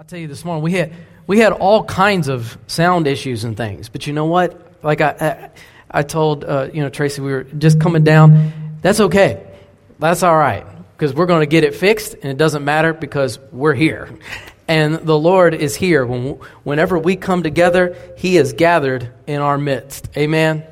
I'll tell you this morning, we had, we had all kinds of sound issues and things. But you know what? Like I, I, I told, uh, you know, Tracy, we were just coming down. That's okay. That's all right. Because we're going to get it fixed, and it doesn't matter because we're here. And the Lord is here. When, whenever we come together, He is gathered in our midst. Amen?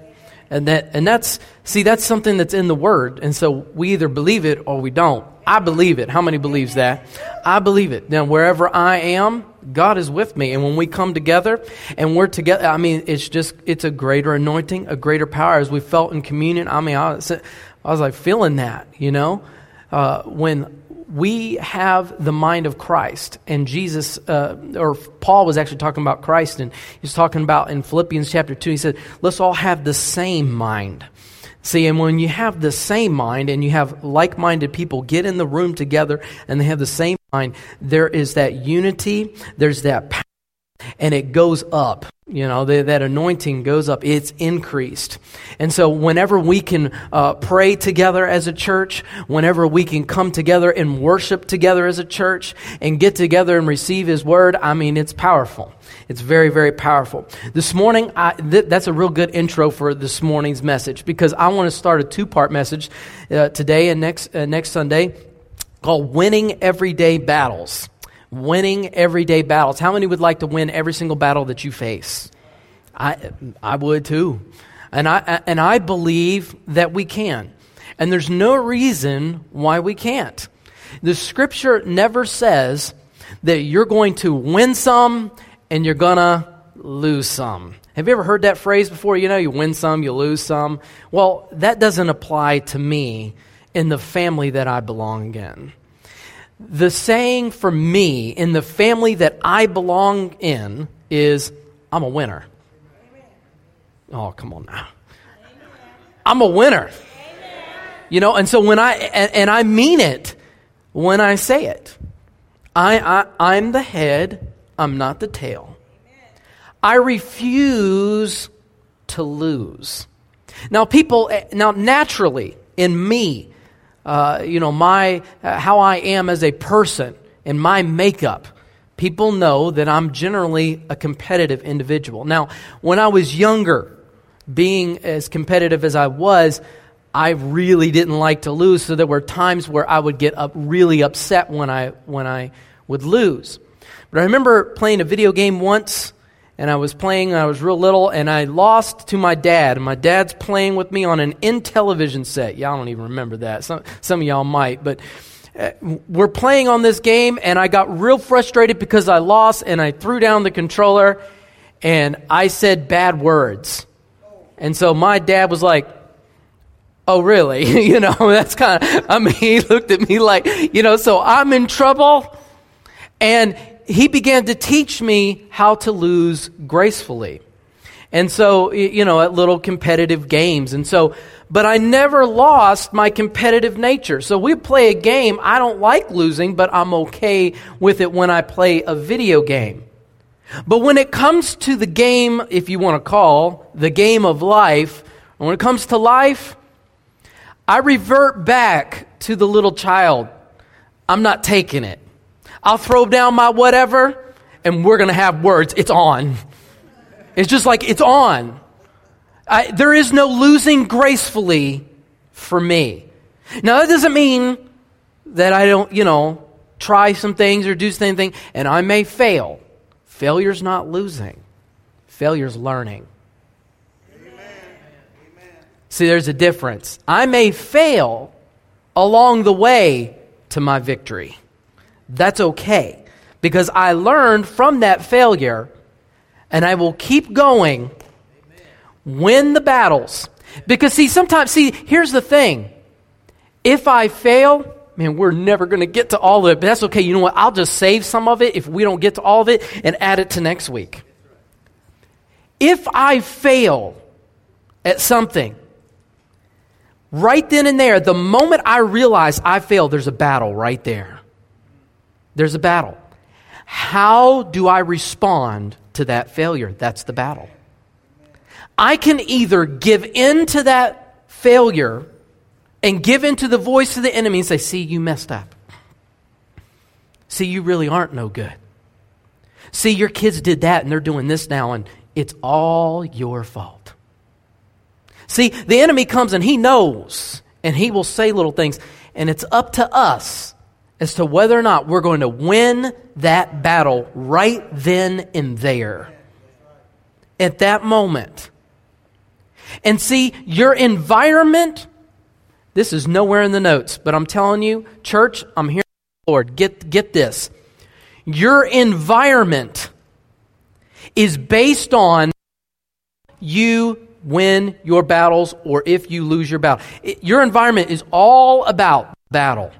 And, that, and that's, see, that's something that's in the Word. And so we either believe it or we don't. I believe it. How many believes that? I believe it. Now, wherever I am, God is with me. And when we come together and we're together, I mean, it's just, it's a greater anointing, a greater power as we felt in communion. I mean, I was, I was like feeling that, you know, uh, when we have the mind of Christ. And Jesus, uh, or Paul was actually talking about Christ, and he's talking about in Philippians chapter 2, he said, let's all have the same mind. See, and when you have the same mind and you have like minded people get in the room together and they have the same mind, there is that unity, there's that and it goes up. You know, the, that anointing goes up, it's increased. And so, whenever we can uh, pray together as a church, whenever we can come together and worship together as a church and get together and receive His word, I mean, it's powerful. It's very, very powerful. This morning, I, th- that's a real good intro for this morning's message because I want to start a two part message uh, today and next, uh, next Sunday called Winning Everyday Battles winning everyday battles. How many would like to win every single battle that you face? I, I would too. And I, and I believe that we can. And there's no reason why we can't. The scripture never says that you're going to win some and you're going to lose some. Have you ever heard that phrase before? You know, you win some, you lose some. Well, that doesn't apply to me in the family that I belong in. The saying for me in the family that I belong in is I'm a winner. Oh, come on now. I'm a winner. You know, and so when I, and, and I mean it when I say it. I, I, I'm the head, I'm not the tail. I refuse to lose. Now, people, eh, now naturally, in me, uh, you know, my, uh, how I am as a person and my makeup, people know that I'm generally a competitive individual. Now, when I was younger, being as competitive as I was, I really didn't like to lose, so there were times where I would get up really upset when I, when I would lose. But I remember playing a video game once and I was playing, I was real little, and I lost to my dad. And my dad's playing with me on an Intellivision set. Y'all don't even remember that. Some, some of y'all might, but uh, we're playing on this game, and I got real frustrated because I lost, and I threw down the controller, and I said bad words. And so my dad was like, Oh, really? you know, that's kind of, I mean, he looked at me like, you know, so I'm in trouble. And he began to teach me how to lose gracefully. And so, you know, at little competitive games. And so, but I never lost my competitive nature. So we play a game. I don't like losing, but I'm okay with it when I play a video game. But when it comes to the game, if you want to call the game of life, when it comes to life, I revert back to the little child. I'm not taking it. I'll throw down my whatever, and we're going to have words. It's on. It's just like it's on. I, there is no losing gracefully for me. Now, that doesn't mean that I don't, you know, try some things or do something, and I may fail. Failure's not losing, failure's learning. See, there's a difference. I may fail along the way to my victory. That's okay because I learned from that failure and I will keep going, win the battles. Because, see, sometimes, see, here's the thing. If I fail, man, we're never going to get to all of it, but that's okay. You know what? I'll just save some of it if we don't get to all of it and add it to next week. If I fail at something, right then and there, the moment I realize I failed, there's a battle right there. There's a battle. How do I respond to that failure? That's the battle. I can either give in to that failure and give in to the voice of the enemy and say, See, you messed up. See, you really aren't no good. See, your kids did that and they're doing this now, and it's all your fault. See, the enemy comes and he knows, and he will say little things, and it's up to us as to whether or not we're going to win that battle right then and there. At that moment. And see, your environment, this is nowhere in the notes, but I'm telling you, church, I'm here, Lord, get, get this. Your environment is based on you win your battles or if you lose your battle. It, your environment is all about battle.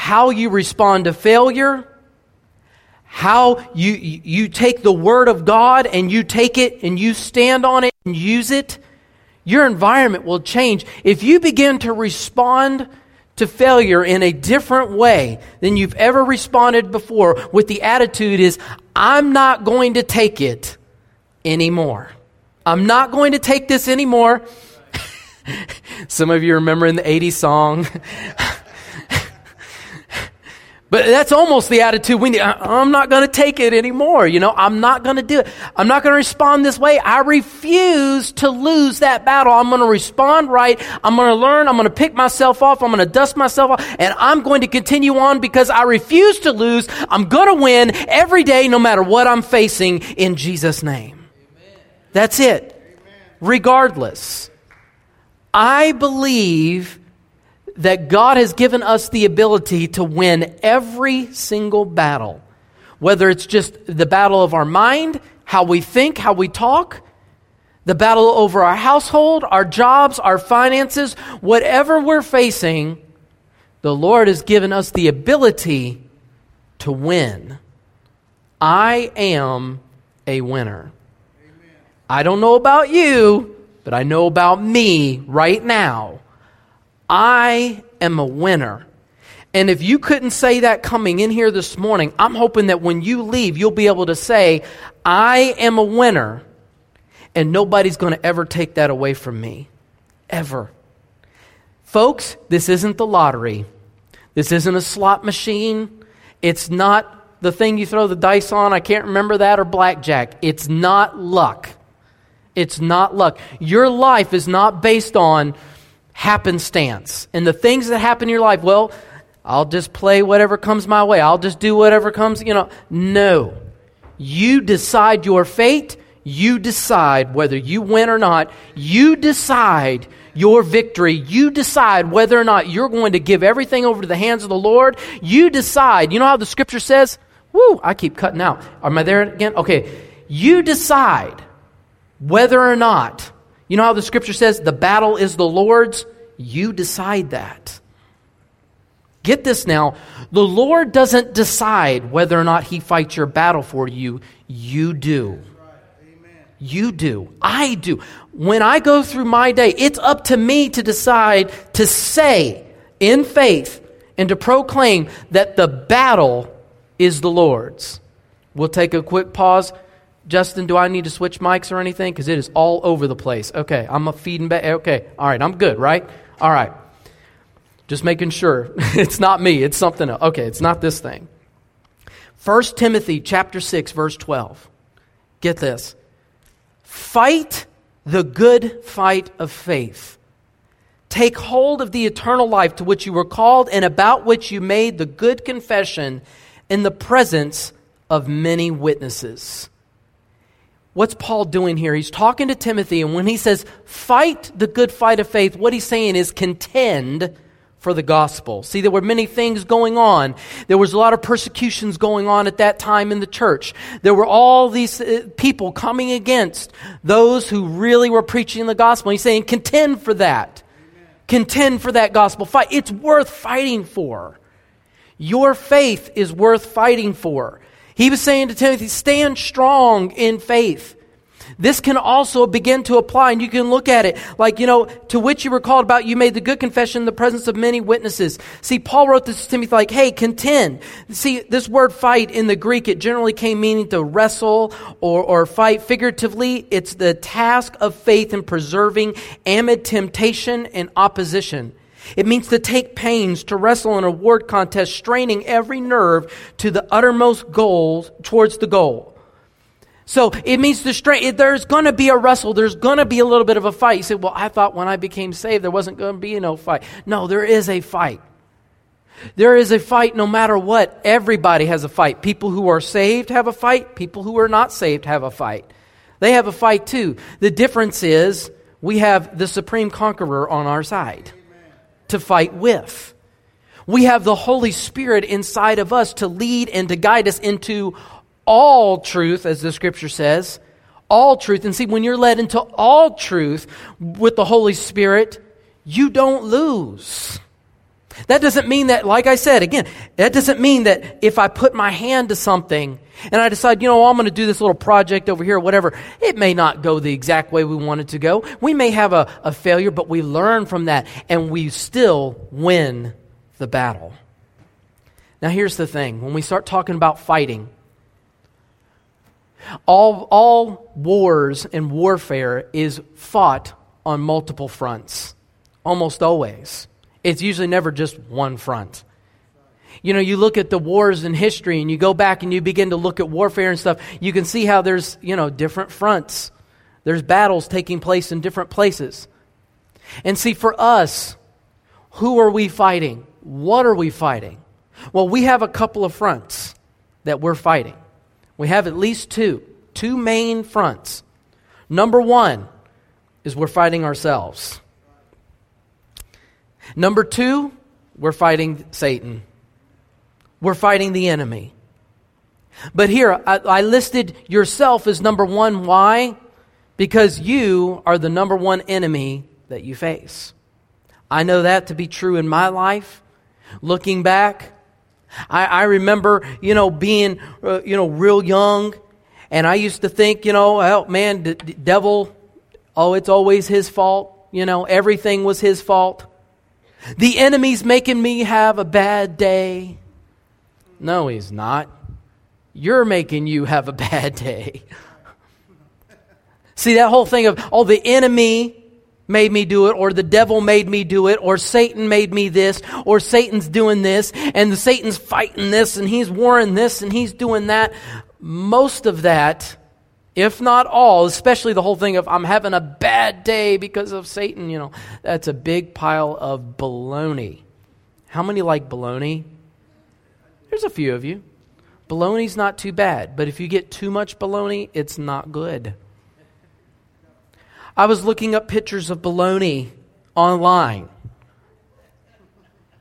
How you respond to failure, how you, you take the Word of God and you take it and you stand on it and use it, your environment will change. If you begin to respond to failure in a different way than you've ever responded before, with the attitude is, I'm not going to take it anymore. I'm not going to take this anymore. Some of you remember in the 80s song, But that's almost the attitude we need. I'm not going to take it anymore. You know, I'm not going to do it. I'm not going to respond this way. I refuse to lose that battle. I'm going to respond right. I'm going to learn. I'm going to pick myself off. I'm going to dust myself off and I'm going to continue on because I refuse to lose. I'm going to win every day, no matter what I'm facing in Jesus' name. Amen. That's it. Amen. Regardless. I believe that God has given us the ability to win every single battle, whether it's just the battle of our mind, how we think, how we talk, the battle over our household, our jobs, our finances, whatever we're facing, the Lord has given us the ability to win. I am a winner. Amen. I don't know about you, but I know about me right now. I am a winner. And if you couldn't say that coming in here this morning, I'm hoping that when you leave, you'll be able to say, I am a winner, and nobody's going to ever take that away from me. Ever. Folks, this isn't the lottery. This isn't a slot machine. It's not the thing you throw the dice on. I can't remember that, or blackjack. It's not luck. It's not luck. Your life is not based on happenstance. And the things that happen in your life, well, I'll just play whatever comes my way. I'll just do whatever comes, you know. No. You decide your fate. You decide whether you win or not. You decide your victory. You decide whether or not you're going to give everything over to the hands of the Lord. You decide. You know how the scripture says? Woo, I keep cutting out. Am I there again? Okay. You decide whether or not you know how the scripture says the battle is the Lord's? You decide that. Get this now. The Lord doesn't decide whether or not He fights your battle for you. You do. You do. I do. When I go through my day, it's up to me to decide to say in faith and to proclaim that the battle is the Lord's. We'll take a quick pause. Justin, do I need to switch mics or anything? Because it is all over the place. Okay, I'm a feeding back. Okay, all right, I'm good, right? All right. Just making sure. it's not me, it's something else. Okay, it's not this thing. 1 Timothy chapter 6, verse 12. Get this. Fight the good fight of faith. Take hold of the eternal life to which you were called and about which you made the good confession in the presence of many witnesses. What's Paul doing here? He's talking to Timothy, and when he says, fight the good fight of faith, what he's saying is contend for the gospel. See, there were many things going on. There was a lot of persecutions going on at that time in the church. There were all these uh, people coming against those who really were preaching the gospel. He's saying, contend for that. Amen. Contend for that gospel. Fight. It's worth fighting for. Your faith is worth fighting for. He was saying to Timothy, stand strong in faith. This can also begin to apply, and you can look at it like, you know, to which you were called about, you made the good confession in the presence of many witnesses. See, Paul wrote this to Timothy like, hey, contend. See, this word fight in the Greek, it generally came meaning to wrestle or, or fight. Figuratively, it's the task of faith in preserving amid temptation and opposition. It means to take pains, to wrestle in a word contest, straining every nerve to the uttermost goal, towards the goal. So it means to strain, there's going to be a wrestle, there's going to be a little bit of a fight. You say, well, I thought when I became saved there wasn't going to be no fight. No, there is a fight. There is a fight no matter what. Everybody has a fight. People who are saved have a fight, people who are not saved have a fight. They have a fight too. The difference is we have the supreme conqueror on our side to fight with. We have the Holy Spirit inside of us to lead and to guide us into all truth, as the scripture says. All truth. And see, when you're led into all truth with the Holy Spirit, you don't lose. That doesn't mean that, like I said, again, that doesn't mean that if I put my hand to something and I decide, you know, I'm going to do this little project over here, whatever, it may not go the exact way we want it to go. We may have a, a failure, but we learn from that and we still win the battle. Now, here's the thing when we start talking about fighting, all, all wars and warfare is fought on multiple fronts, almost always. It's usually never just one front. You know, you look at the wars in history and you go back and you begin to look at warfare and stuff, you can see how there's, you know, different fronts. There's battles taking place in different places. And see, for us, who are we fighting? What are we fighting? Well, we have a couple of fronts that we're fighting. We have at least two, two main fronts. Number one is we're fighting ourselves. Number two, we're fighting Satan. We're fighting the enemy. But here, I, I, listed yourself as number one. Why? Because you are the number one enemy that you face. I know that to be true in my life. Looking back, I, I remember, you know, being, uh, you know, real young, and I used to think, you know, oh, man, the, the devil, oh, it's always his fault. You know, everything was his fault. The enemy's making me have a bad day. No, he's not. You're making you have a bad day. See, that whole thing of, oh, the enemy made me do it, or the devil made me do it, or Satan made me this, or Satan's doing this, and Satan's fighting this, and he's warring this, and he's doing that. Most of that if not all, especially the whole thing of I'm having a bad day because of Satan, you know, that's a big pile of baloney. How many like baloney? There's a few of you. Baloney's not too bad, but if you get too much baloney, it's not good. I was looking up pictures of baloney online.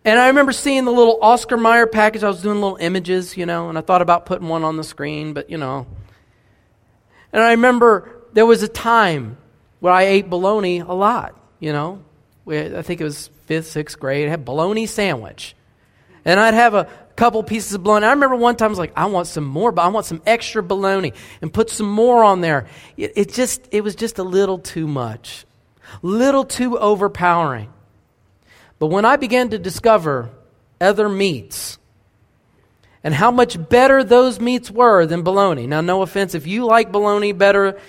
And I remember seeing the little Oscar Mayer package. I was doing little images, you know, and I thought about putting one on the screen, but you know, and I remember there was a time where I ate bologna a lot, you know. I think it was fifth, sixth grade. I had bologna sandwich. And I'd have a couple pieces of bologna. I remember one time I was like, I want some more, but I want some extra bologna and put some more on there. It, it just, it was just a little too much, little too overpowering. But when I began to discover other meats, and how much better those meats were than bologna. Now, no offense, if you like bologna better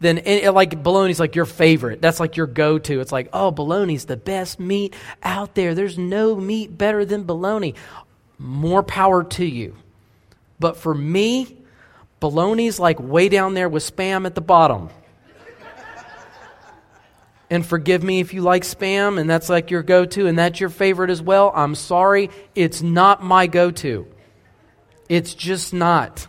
than like bologna's like your favorite. That's like your go-to. It's like, oh, bologna's the best meat out there. There's no meat better than bologna. More power to you. But for me, bologna's like way down there with spam at the bottom. and forgive me if you like spam and that's like your go to and that's your favorite as well. I'm sorry, it's not my go to. It's just not.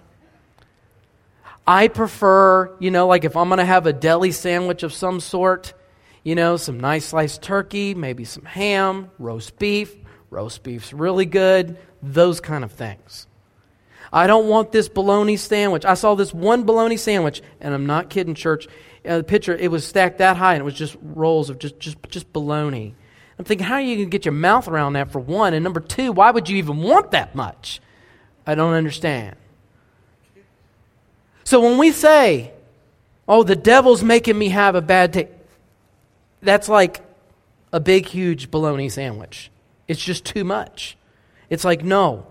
I prefer, you know, like if I'm going to have a deli sandwich of some sort, you know, some nice sliced turkey, maybe some ham, roast beef. Roast beef's really good. Those kind of things. I don't want this bologna sandwich. I saw this one bologna sandwich, and I'm not kidding, church. Uh, the picture, it was stacked that high, and it was just rolls of just, just, just bologna. I'm thinking, how are you going to get your mouth around that for one? And number two, why would you even want that much? I don't understand. So when we say, oh, the devil's making me have a bad day, that's like a big, huge bologna sandwich. It's just too much. It's like, no,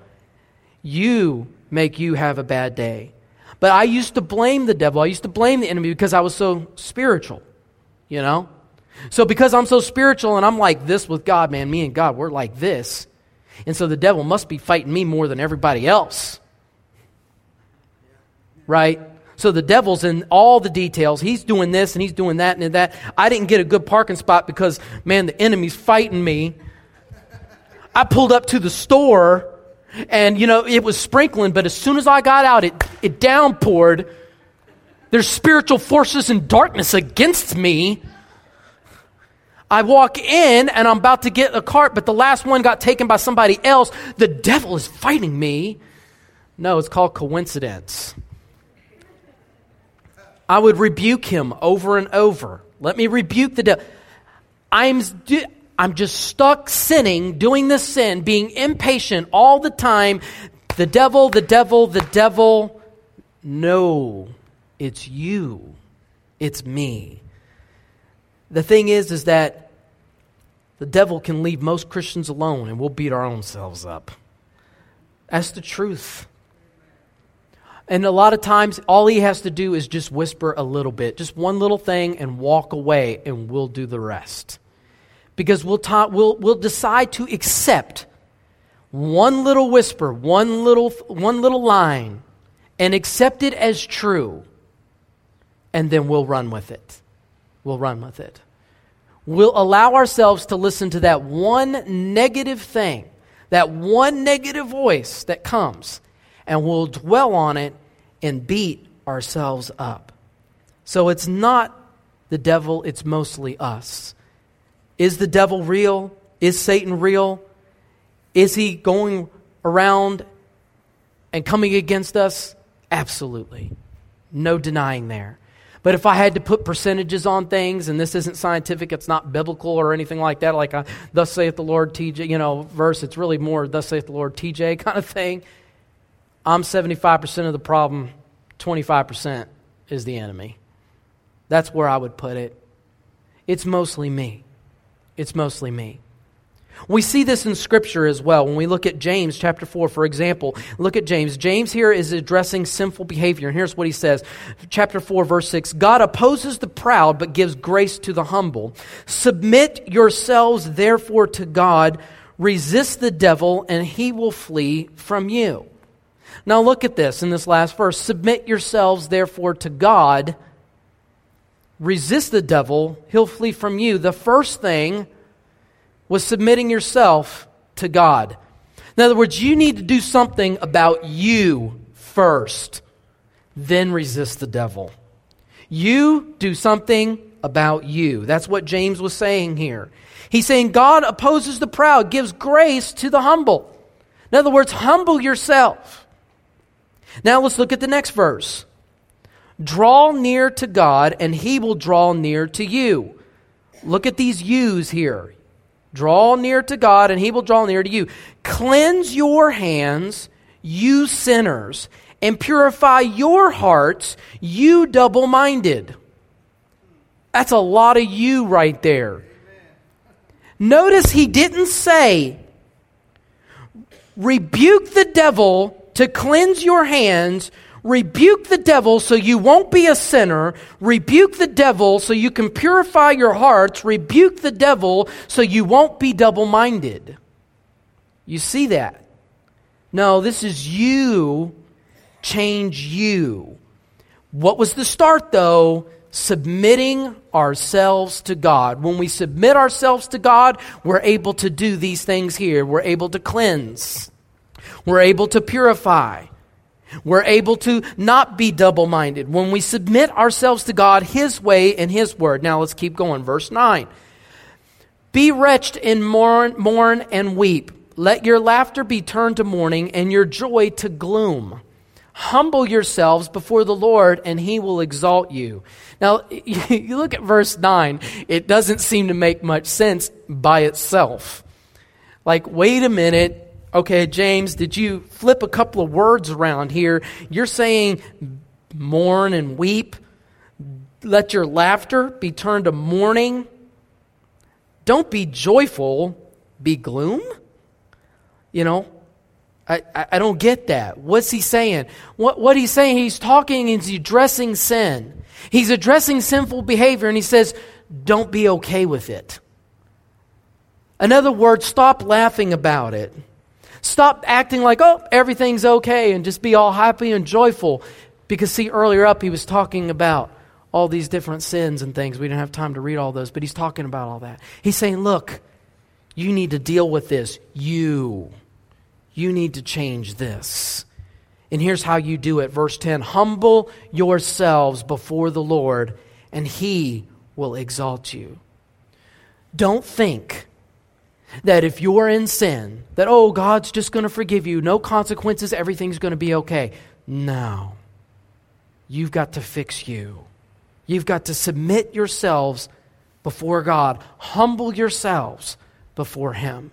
you make you have a bad day. But I used to blame the devil. I used to blame the enemy because I was so spiritual, you know? So because I'm so spiritual and I'm like this with God, man, me and God, we're like this. And so the devil must be fighting me more than everybody else. Right? So the devil's in all the details. He's doing this and he's doing that and that. I didn't get a good parking spot because, man, the enemy's fighting me. I pulled up to the store and, you know, it was sprinkling, but as soon as I got out, it, it downpoured. There's spiritual forces in darkness against me. I walk in and I'm about to get a cart, but the last one got taken by somebody else. The devil is fighting me. No, it's called coincidence. I would rebuke him over and over. Let me rebuke the devil. I'm, I'm just stuck sinning, doing this sin, being impatient all the time. The devil, the devil, the devil. No, it's you. It's me. The thing is, is that the devil can leave most Christians alone and we'll beat our own selves up. That's the truth. And a lot of times, all he has to do is just whisper a little bit, just one little thing, and walk away, and we'll do the rest. Because we'll, ta- we'll, we'll decide to accept one little whisper, one little, one little line, and accept it as true, and then we'll run with it. We'll run with it. We'll allow ourselves to listen to that one negative thing, that one negative voice that comes and we'll dwell on it and beat ourselves up. So it's not the devil, it's mostly us. Is the devil real? Is Satan real? Is he going around and coming against us? Absolutely. No denying there. But if I had to put percentages on things, and this isn't scientific, it's not biblical or anything like that, like a thus saith the Lord TJ, you know, verse, it's really more thus saith the Lord TJ kind of thing. I'm 75% of the problem, 25% is the enemy. That's where I would put it. It's mostly me. It's mostly me. We see this in Scripture as well. When we look at James chapter 4, for example, look at James. James here is addressing sinful behavior. And here's what he says Chapter 4, verse 6 God opposes the proud, but gives grace to the humble. Submit yourselves, therefore, to God. Resist the devil, and he will flee from you. Now look at this in this last verse. Submit yourselves, therefore, to God. Resist the devil, he'll flee from you. The first thing was submitting yourself to God. In other words, you need to do something about you first, then resist the devil. You do something about you. That's what James was saying here. He's saying God opposes the proud, gives grace to the humble. In other words, humble yourself. Now let's look at the next verse. Draw near to God, and he will draw near to you. Look at these yous here. Draw near to God, and he will draw near to you. Cleanse your hands, you sinners, and purify your hearts, you double minded. That's a lot of you right there. Notice he didn't say, rebuke the devil to cleanse your hands, rebuke the devil so you won't be a sinner, rebuke the devil so you can purify your hearts, rebuke the devil so you won't be double minded. You see that? No, this is you change you. What was the start though? Submitting ourselves to God. When we submit ourselves to God, we're able to do these things here. We're able to cleanse. We're able to purify. We're able to not be double minded when we submit ourselves to God, His way, and His word. Now let's keep going. Verse 9. Be wretched and mourn, mourn and weep. Let your laughter be turned to mourning and your joy to gloom. Humble yourselves before the Lord, and He will exalt you. Now, you look at verse 9, it doesn't seem to make much sense by itself. Like, wait a minute, Okay, James, did you flip a couple of words around here? You're saying mourn and weep. Let your laughter be turned to mourning. Don't be joyful, be gloom. You know, I, I, I don't get that. What's he saying? What, what he's saying, he's talking, he's addressing sin. He's addressing sinful behavior, and he says, don't be okay with it. In other words, stop laughing about it. Stop acting like, oh, everything's okay and just be all happy and joyful. Because, see, earlier up, he was talking about all these different sins and things. We didn't have time to read all those, but he's talking about all that. He's saying, look, you need to deal with this. You. You need to change this. And here's how you do it. Verse 10 Humble yourselves before the Lord, and he will exalt you. Don't think that if you're in sin, that, oh, God's just going to forgive you, no consequences, everything's going to be okay. No. You've got to fix you. You've got to submit yourselves before God, humble yourselves before Him.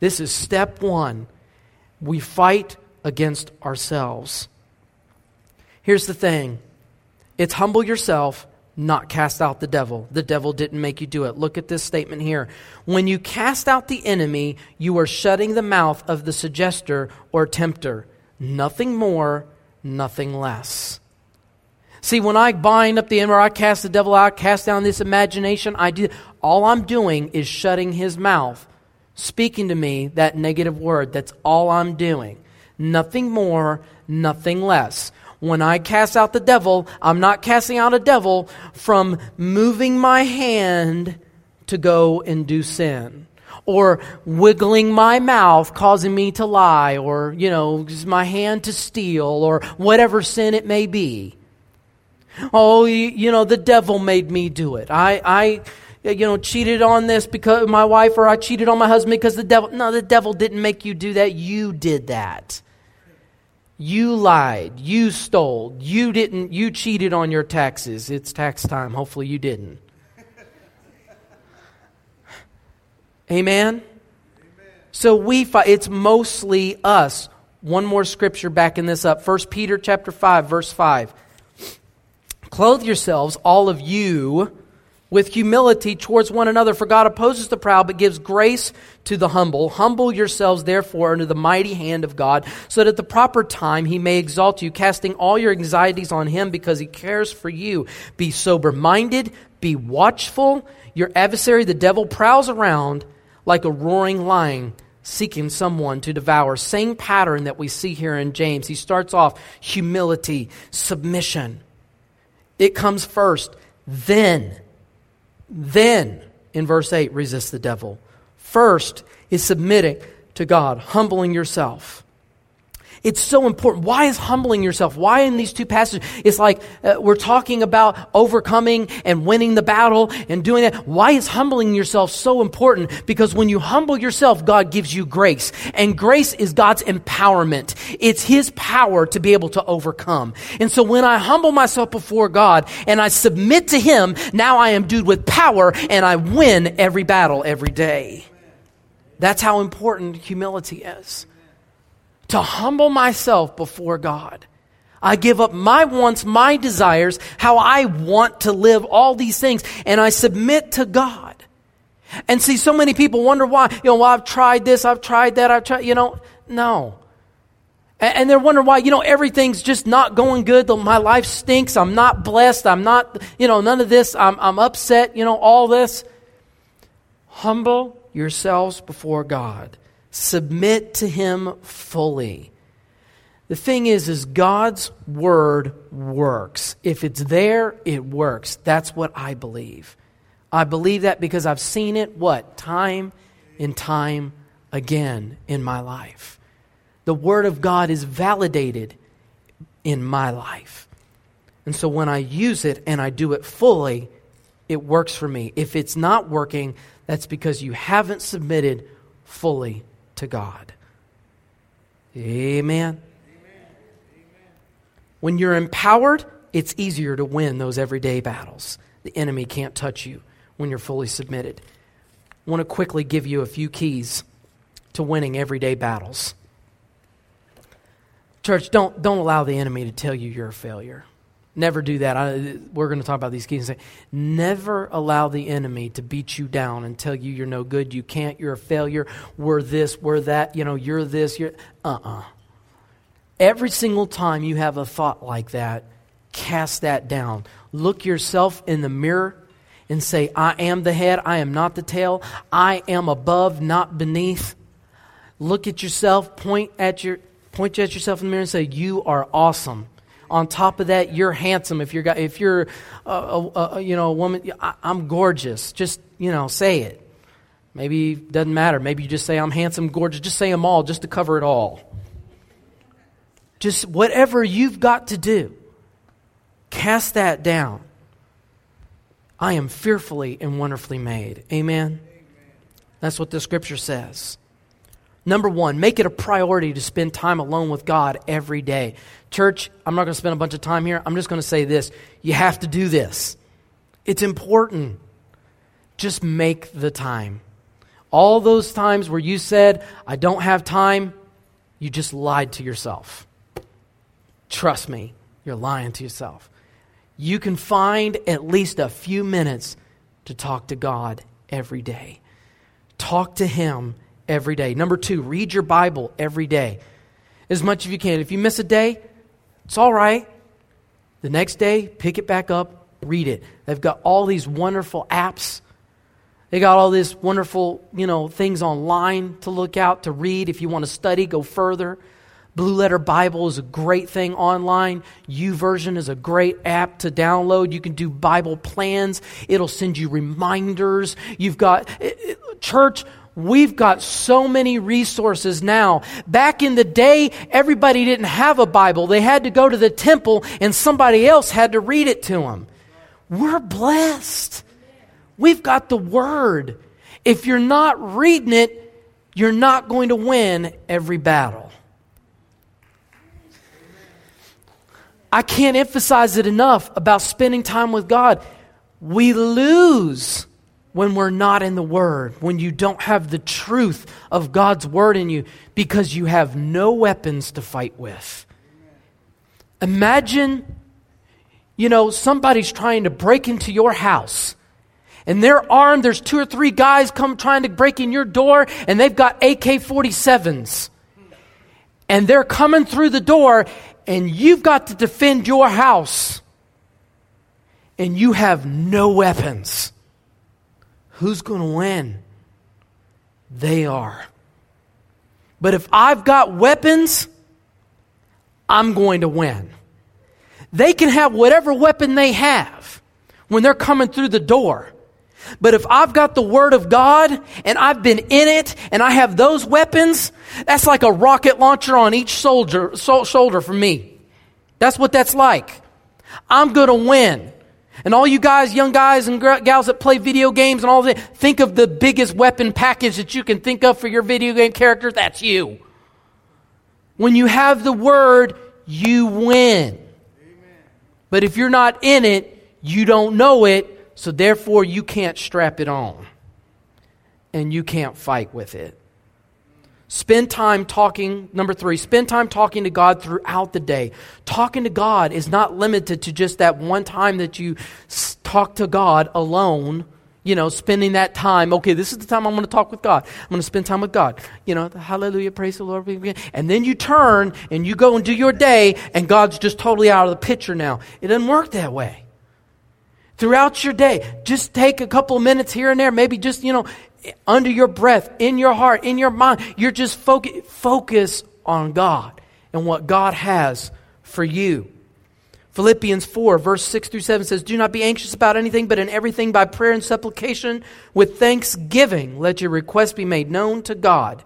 This is step one. We fight against ourselves. Here's the thing it's humble yourself not cast out the devil. The devil didn't make you do it. Look at this statement here. When you cast out the enemy, you are shutting the mouth of the suggester or tempter. Nothing more, nothing less. See, when I bind up the enemy, I cast the devil out, cast down this imagination, I do all I'm doing is shutting his mouth, speaking to me that negative word. That's all I'm doing. Nothing more, nothing less when I cast out the devil, I'm not casting out a devil from moving my hand to go and do sin. Or wiggling my mouth causing me to lie or you know my hand to steal or whatever sin it may be. Oh you, know the devil made me do it. I i you know cheated on this because my wife or i cheated on my husband because the devil no the devil didn't make you do that. You did that you lied. You stole. You didn't. You cheated on your taxes. It's tax time. Hopefully, you didn't. Amen? Amen? So we fight. It's mostly us. One more scripture backing this up. 1 Peter chapter 5, verse 5. Clothe yourselves, all of you with humility towards one another. For God opposes the proud, but gives grace to the humble. Humble yourselves, therefore, under the mighty hand of God, so that at the proper time he may exalt you, casting all your anxieties on him because he cares for you. Be sober minded, be watchful. Your adversary, the devil, prowls around like a roaring lion seeking someone to devour. Same pattern that we see here in James. He starts off humility, submission. It comes first. Then then, in verse 8, resist the devil. First is submitting to God, humbling yourself. It's so important. Why is humbling yourself? Why in these two passages? It's like uh, we're talking about overcoming and winning the battle and doing that. Why is humbling yourself so important? Because when you humble yourself, God gives you grace. And grace is God's empowerment. It's His power to be able to overcome. And so when I humble myself before God and I submit to Him, now I am dude with power and I win every battle every day. That's how important humility is to humble myself before God. I give up my wants, my desires, how I want to live, all these things, and I submit to God. And see, so many people wonder why, you know, well, I've tried this, I've tried that, I've tried, you know, no. And they're wondering why, you know, everything's just not going good. My life stinks. I'm not blessed. I'm not, you know, none of this. I'm, I'm upset, you know, all this. Humble yourselves before God. Submit to Him fully. The thing is, is God's word works. If it's there, it works. That's what I believe. I believe that because I've seen it, what? Time and time again in my life. The word of God is validated in my life. And so when I use it and I do it fully, it works for me. If it's not working, that's because you haven't submitted fully to God. Amen. When you're empowered, it's easier to win those everyday battles. The enemy can't touch you when you're fully submitted. I want to quickly give you a few keys to winning everyday battles. Church, don't, don't allow the enemy to tell you you're a failure. Never do that. I, we're going to talk about these keys. And say, never allow the enemy to beat you down and tell you you're no good, you can't, you're a failure, we're this, we're that, you know, you're this, you're. Uh uh-uh. uh Every single time you have a thought like that, cast that down. Look yourself in the mirror and say, I am the head, I am not the tail, I am above, not beneath. Look at yourself, point at your point at yourself in the mirror and say, You are awesome. On top of that, you're handsome. If you're, if you're uh, a, a, a you know, a woman, I, I'm gorgeous. Just, you know, say it. Maybe it doesn't matter. Maybe you just say, I'm handsome, gorgeous. Just say them all just to cover it all. Just whatever you've got to do, cast that down. I am fearfully and wonderfully made. Amen? That's what the scripture says. Number one, make it a priority to spend time alone with God every day. Church, I'm not going to spend a bunch of time here. I'm just going to say this. You have to do this. It's important. Just make the time. All those times where you said, I don't have time, you just lied to yourself. Trust me, you're lying to yourself. You can find at least a few minutes to talk to God every day. Talk to Him every day. Number two, read your Bible every day as much as you can. If you miss a day, it's all right. The next day, pick it back up, read it. They've got all these wonderful apps. They got all these wonderful, you know, things online to look out, to read. If you want to study, go further. Blue Letter Bible is a great thing online. YouVersion is a great app to download. You can do Bible plans. It'll send you reminders. You've got church We've got so many resources now. Back in the day, everybody didn't have a Bible. They had to go to the temple and somebody else had to read it to them. We're blessed. We've got the Word. If you're not reading it, you're not going to win every battle. I can't emphasize it enough about spending time with God. We lose when we're not in the Word, when you don't have the truth of God's Word in you, because you have no weapons to fight with. Imagine, you know, somebody's trying to break into your house. And they're armed. There's two or three guys come trying to break in your door, and they've got AK 47s. And they're coming through the door, and you've got to defend your house. And you have no weapons. Who's going to win? They are. But if I've got weapons, I'm going to win. They can have whatever weapon they have when they're coming through the door. But if I've got the Word of God and I've been in it and I have those weapons, that's like a rocket launcher on each soldier, so, shoulder for me. That's what that's like. I'm going to win. And all you guys, young guys and gals that play video games and all that, think of the biggest weapon package that you can think of for your video game character. That's you. When you have the word, you win. Amen. But if you're not in it, you don't know it, so therefore you can't strap it on. And you can't fight with it. Spend time talking, number three, spend time talking to God throughout the day. Talking to God is not limited to just that one time that you talk to God alone, you know, spending that time. Okay, this is the time I'm going to talk with God. I'm going to spend time with God. You know, hallelujah, praise the Lord. And then you turn and you go and do your day, and God's just totally out of the picture now. It doesn't work that way throughout your day. Just take a couple minutes here and there. Maybe just, you know, under your breath, in your heart, in your mind. You're just focus, focus on God and what God has for you. Philippians 4, verse 6 through 7 says, Do not be anxious about anything, but in everything by prayer and supplication with thanksgiving, let your requests be made known to God.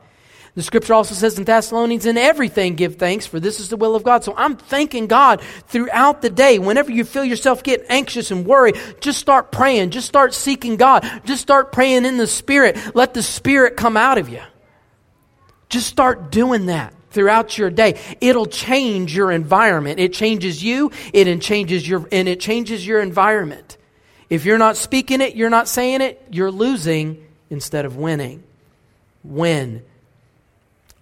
The scripture also says in Thessalonians, in everything give thanks, for this is the will of God. So I'm thanking God throughout the day. Whenever you feel yourself get anxious and worried, just start praying. Just start seeking God. Just start praying in the Spirit. Let the Spirit come out of you. Just start doing that throughout your day. It'll change your environment. It changes you, it changes your, and it changes your environment. If you're not speaking it, you're not saying it, you're losing instead of winning. Win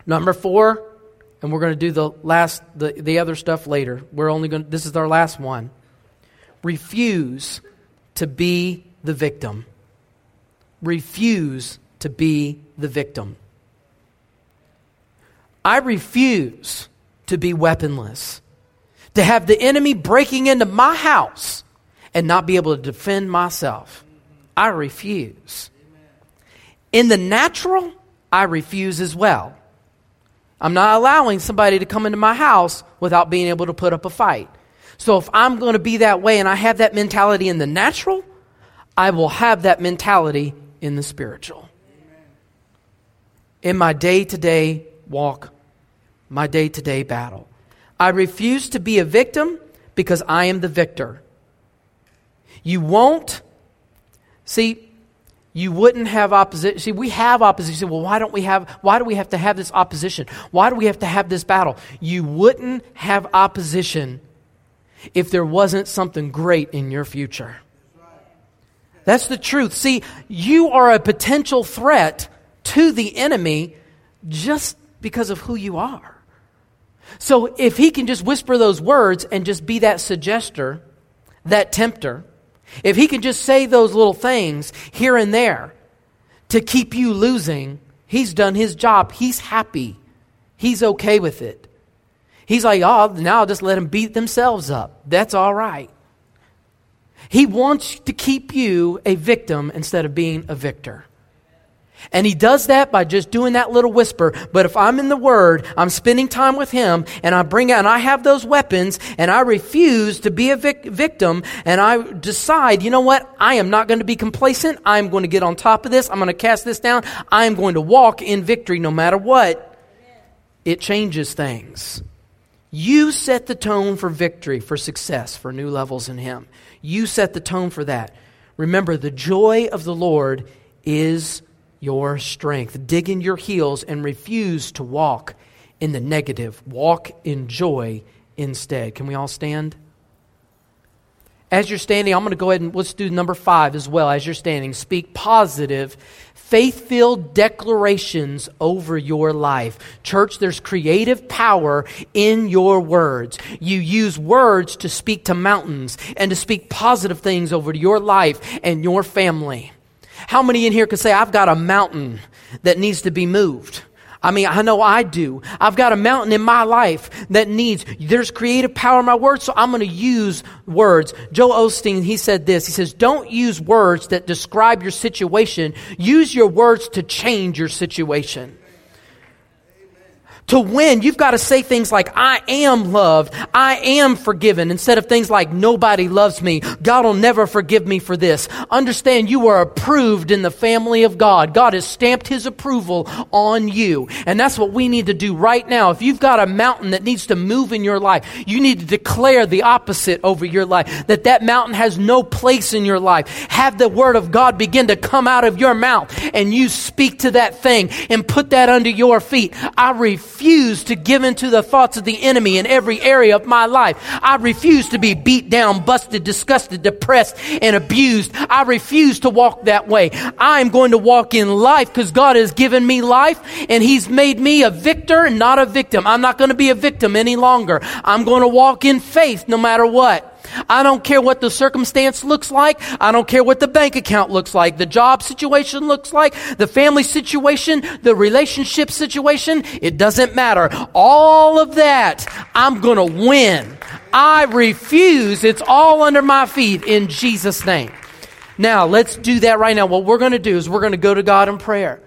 Number four, and we're going to do the last the, the other stuff later. We're only going this is our last one. Refuse to be the victim. Refuse to be the victim. I refuse to be weaponless. To have the enemy breaking into my house and not be able to defend myself. I refuse. In the natural, I refuse as well. I'm not allowing somebody to come into my house without being able to put up a fight. So if I'm going to be that way and I have that mentality in the natural, I will have that mentality in the spiritual. In my day to day walk, my day to day battle. I refuse to be a victim because I am the victor. You won't, see, you wouldn't have opposition. See, we have opposition. Well, why don't we have, why do we have to have this opposition? Why do we have to have this battle? You wouldn't have opposition if there wasn't something great in your future. That's the truth. See, you are a potential threat to the enemy just because of who you are. So if he can just whisper those words and just be that suggester, that tempter, if he can just say those little things here and there to keep you losing, he's done his job. He's happy. He's okay with it. He's like, oh, now I'll just let them beat themselves up. That's all right. He wants to keep you a victim instead of being a victor. And he does that by just doing that little whisper. But if I'm in the Word, I'm spending time with him, and I bring out, and I have those weapons, and I refuse to be a vic- victim, and I decide, you know what? I am not going to be complacent. I'm going to get on top of this. I'm going to cast this down. I am going to walk in victory no matter what. It changes things. You set the tone for victory, for success, for new levels in him. You set the tone for that. Remember, the joy of the Lord is your strength. Dig in your heels and refuse to walk in the negative. Walk in joy instead. Can we all stand? As you're standing, I'm going to go ahead and let's do number five as well. As you're standing, speak positive, faith filled declarations over your life. Church, there's creative power in your words. You use words to speak to mountains and to speak positive things over your life and your family. How many in here could say, I've got a mountain that needs to be moved? I mean, I know I do. I've got a mountain in my life that needs, there's creative power in my words, so I'm going to use words. Joel Osteen, he said this. He says, don't use words that describe your situation. Use your words to change your situation. To win, you've got to say things like, I am loved. I am forgiven. Instead of things like, nobody loves me. God will never forgive me for this. Understand you are approved in the family of God. God has stamped his approval on you. And that's what we need to do right now. If you've got a mountain that needs to move in your life, you need to declare the opposite over your life. That that mountain has no place in your life. Have the word of God begin to come out of your mouth and you speak to that thing and put that under your feet. I refuse refuse to give into the thoughts of the enemy in every area of my life. I refuse to be beat down, busted, disgusted, depressed, and abused. I refuse to walk that way. I'm going to walk in life because God has given me life and He's made me a victor and not a victim. I'm not going to be a victim any longer. I'm going to walk in faith no matter what. I don't care what the circumstance looks like. I don't care what the bank account looks like, the job situation looks like, the family situation, the relationship situation. It doesn't matter. All of that, I'm going to win. I refuse. It's all under my feet in Jesus' name. Now, let's do that right now. What we're going to do is we're going to go to God in prayer.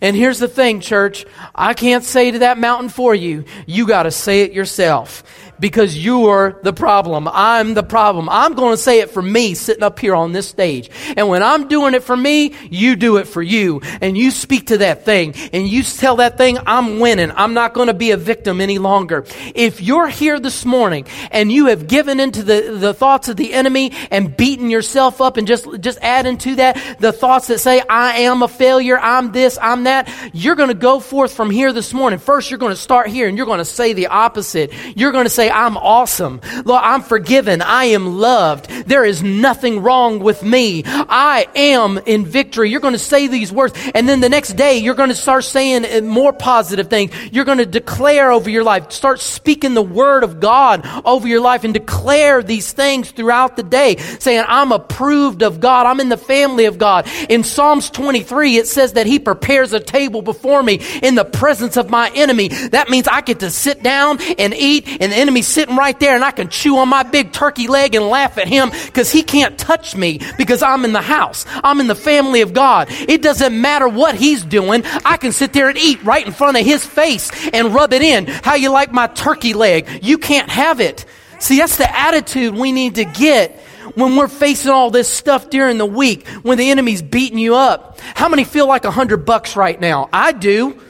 And here's the thing, church. I can't say to that mountain for you. You got to say it yourself because you're the problem. I'm the problem. I'm going to say it for me sitting up here on this stage. And when I'm doing it for me, you do it for you. And you speak to that thing and you tell that thing, I'm winning. I'm not going to be a victim any longer. If you're here this morning and you have given into the, the thoughts of the enemy and beaten yourself up and just, just add into that the thoughts that say, I am a failure, I'm this, I'm that, you're going to go forth from here this morning. First, you're going to start here and you're going to say the opposite. You're going to say, say, I'm awesome. Lord, I'm forgiven. I am loved. There is nothing wrong with me. I am in victory. You're going to say these words. And then the next day, you're going to start saying more positive things. You're going to declare over your life. Start speaking the word of God over your life and declare these things throughout the day, saying, I'm approved of God. I'm in the family of God. In Psalms 23, it says that He prepares a table before me in the presence of my enemy. That means I get to sit down and eat, and the enemy sitting right there and I can chew on my big turkey leg and laugh at him Because he can't touch me because I'm in the house. I'm in the family of God. It doesn't matter what he's doing. I can sit there and eat right in front of his face and rub it in. How you like my turkey leg? You can't have it. See, that's the attitude we need to get when we're facing all this stuff during the week, when the enemy's beating you up. How many feel like a hundred bucks right now? I do.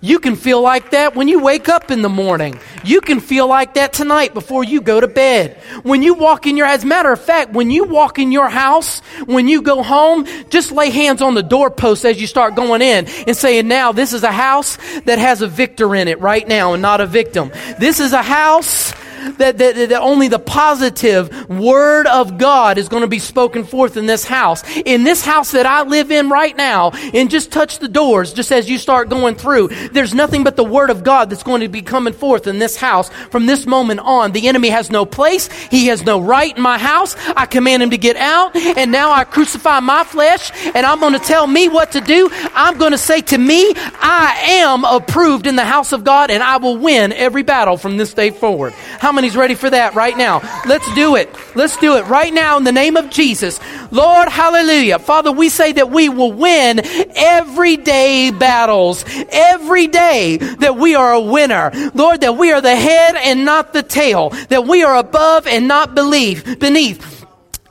You can feel like that when you wake up in the morning. You can feel like that tonight before you go to bed. When you walk in your, as a matter of fact, when you walk in your house, when you go home, just lay hands on the doorpost as you start going in and saying, now this is a house that has a victor in it right now and not a victim. This is a house that, that, that only the positive word of God is going to be spoken forth in this house. In this house that I live in right now, and just touch the doors just as you start going through, there's nothing but the word of God that's going to be coming forth in this house from this moment on. The enemy has no place. He has no right in my house. I command him to get out. And now I crucify my flesh and I'm going to tell me what to do. I'm going to say to me, I am approved in the house of God and I will win every battle from this day forward. How many's ready for that right now? Let's do it. Let's do it right now in the name of Jesus. Lord, hallelujah. Father, we say that we will win everyday battles. Every day that we are a winner. Lord, that we are the head and not the tail. That we are above and not beneath. beneath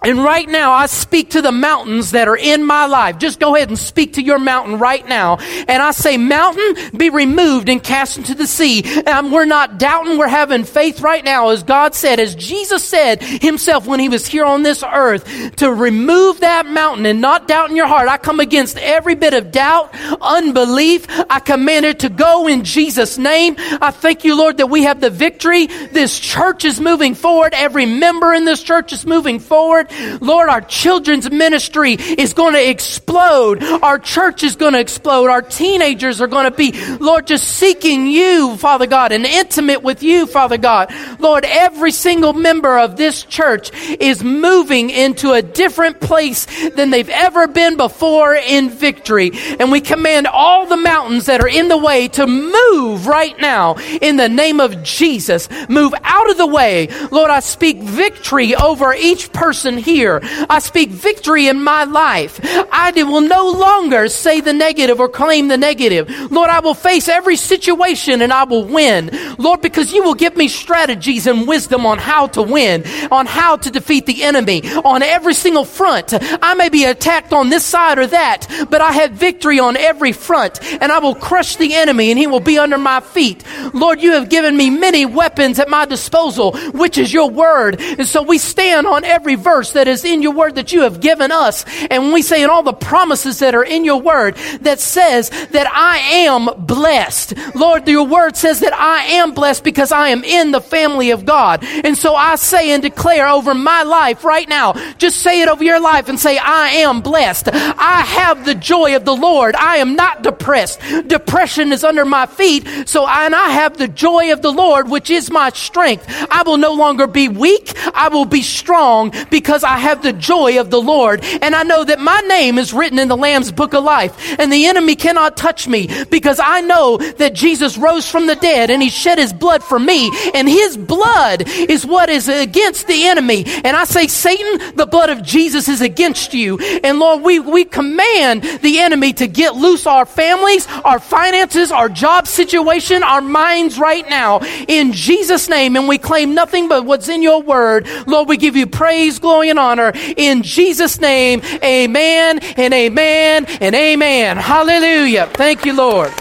and right now, I speak to the mountains that are in my life. Just go ahead and speak to your mountain right now. And I say, mountain, be removed and cast into the sea. And we're not doubting, we're having faith right now, as God said, as Jesus said himself when he was here on this earth, to remove that mountain and not doubt in your heart. I come against every bit of doubt, unbelief. I command it to go in Jesus' name. I thank you, Lord, that we have the victory. This church is moving forward. Every member in this church is moving forward. Lord, our children's ministry is going to explode. Our church is going to explode. Our teenagers are going to be, Lord, just seeking you, Father God, and intimate with you, Father God. Lord, every single member of this church is moving into a different place than they've ever been before in victory. And we command all the mountains that are in the way to move right now in the name of Jesus. Move out of the way. Lord, I speak victory over each person here. I speak victory in my life. I will no longer say the negative or claim the negative. Lord, I will face every situation and I will win. Lord, because you will give me strategies and wisdom on how to win, on how to defeat the enemy, on every single front. I may be attacked on this side or that, but I have victory on every front and I will crush the enemy and he will be under my feet. Lord, you have given me many weapons at my disposal, which is your word. And so we stand on every verse that is in your word that you have given us. And when we say in all the promises that are in your word that says that I am blessed. Lord, your word says that I am blessed because I am in the family of God. And so I say and declare over my life right now, just say it over your life and say, I am blessed. I have the joy of the Lord. I am not depressed. Depression is under my feet. So I, and I have the joy of the Lord, which is my strength. I will no longer be weak. I will be strong because I have the joy of the Lord. And I know that my name is written in the Lamb's book of life. And the enemy cannot touch me because I know that Jesus rose from the dead and he shed his blood for me. And his blood is what is against the enemy. And I say, Satan, the blood of Jesus is against you. And Lord, we, we command the enemy to get loose our families, our finances, our job situation, our minds right now in Jesus' name. And we claim nothing but what's in your word. Lord, we give you praise, glory, and honor in Jesus' name. Amen and amen and amen. Hallelujah. Thank you, Lord.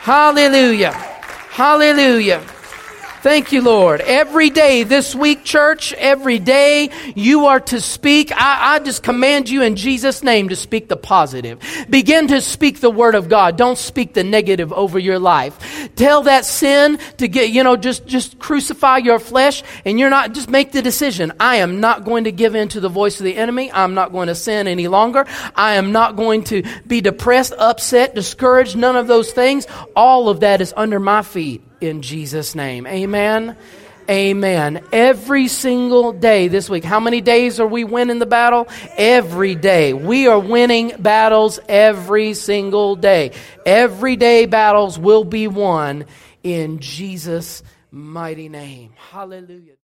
Hallelujah. Hallelujah. Thank you, Lord. Every day this week, church, every day you are to speak. I, I, just command you in Jesus' name to speak the positive. Begin to speak the word of God. Don't speak the negative over your life. Tell that sin to get, you know, just, just crucify your flesh and you're not, just make the decision. I am not going to give in to the voice of the enemy. I'm not going to sin any longer. I am not going to be depressed, upset, discouraged, none of those things. All of that is under my feet in Jesus' name. Amen. Amen. Every single day this week. How many days are we winning the battle? Every day. We are winning battles every single day. Every day battles will be won in Jesus' mighty name. Hallelujah.